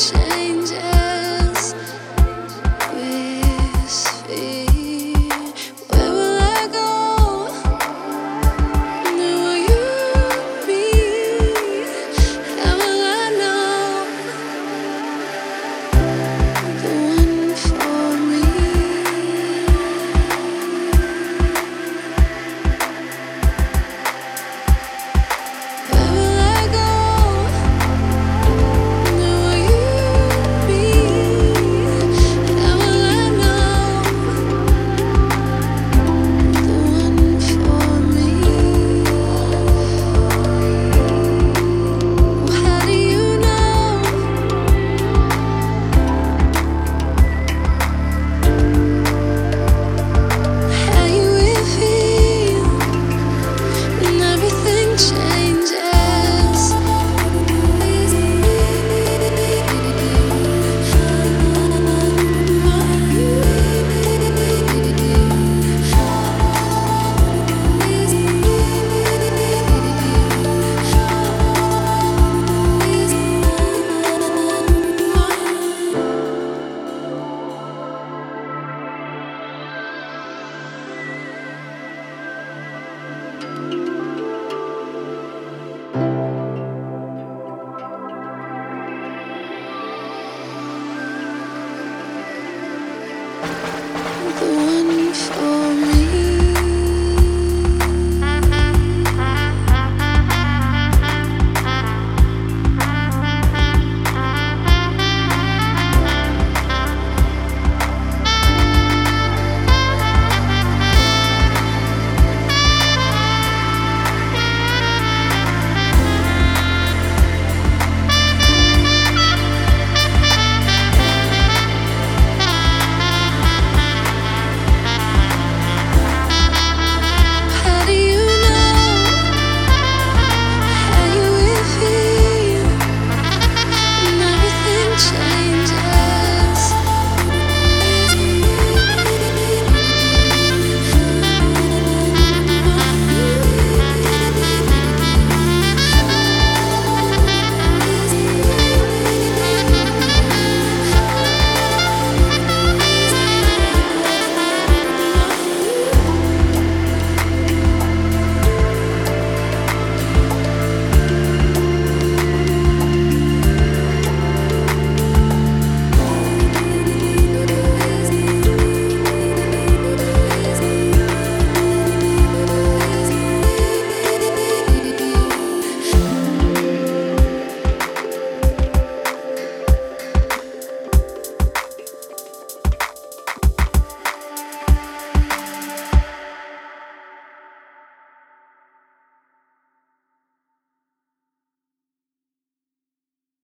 changes.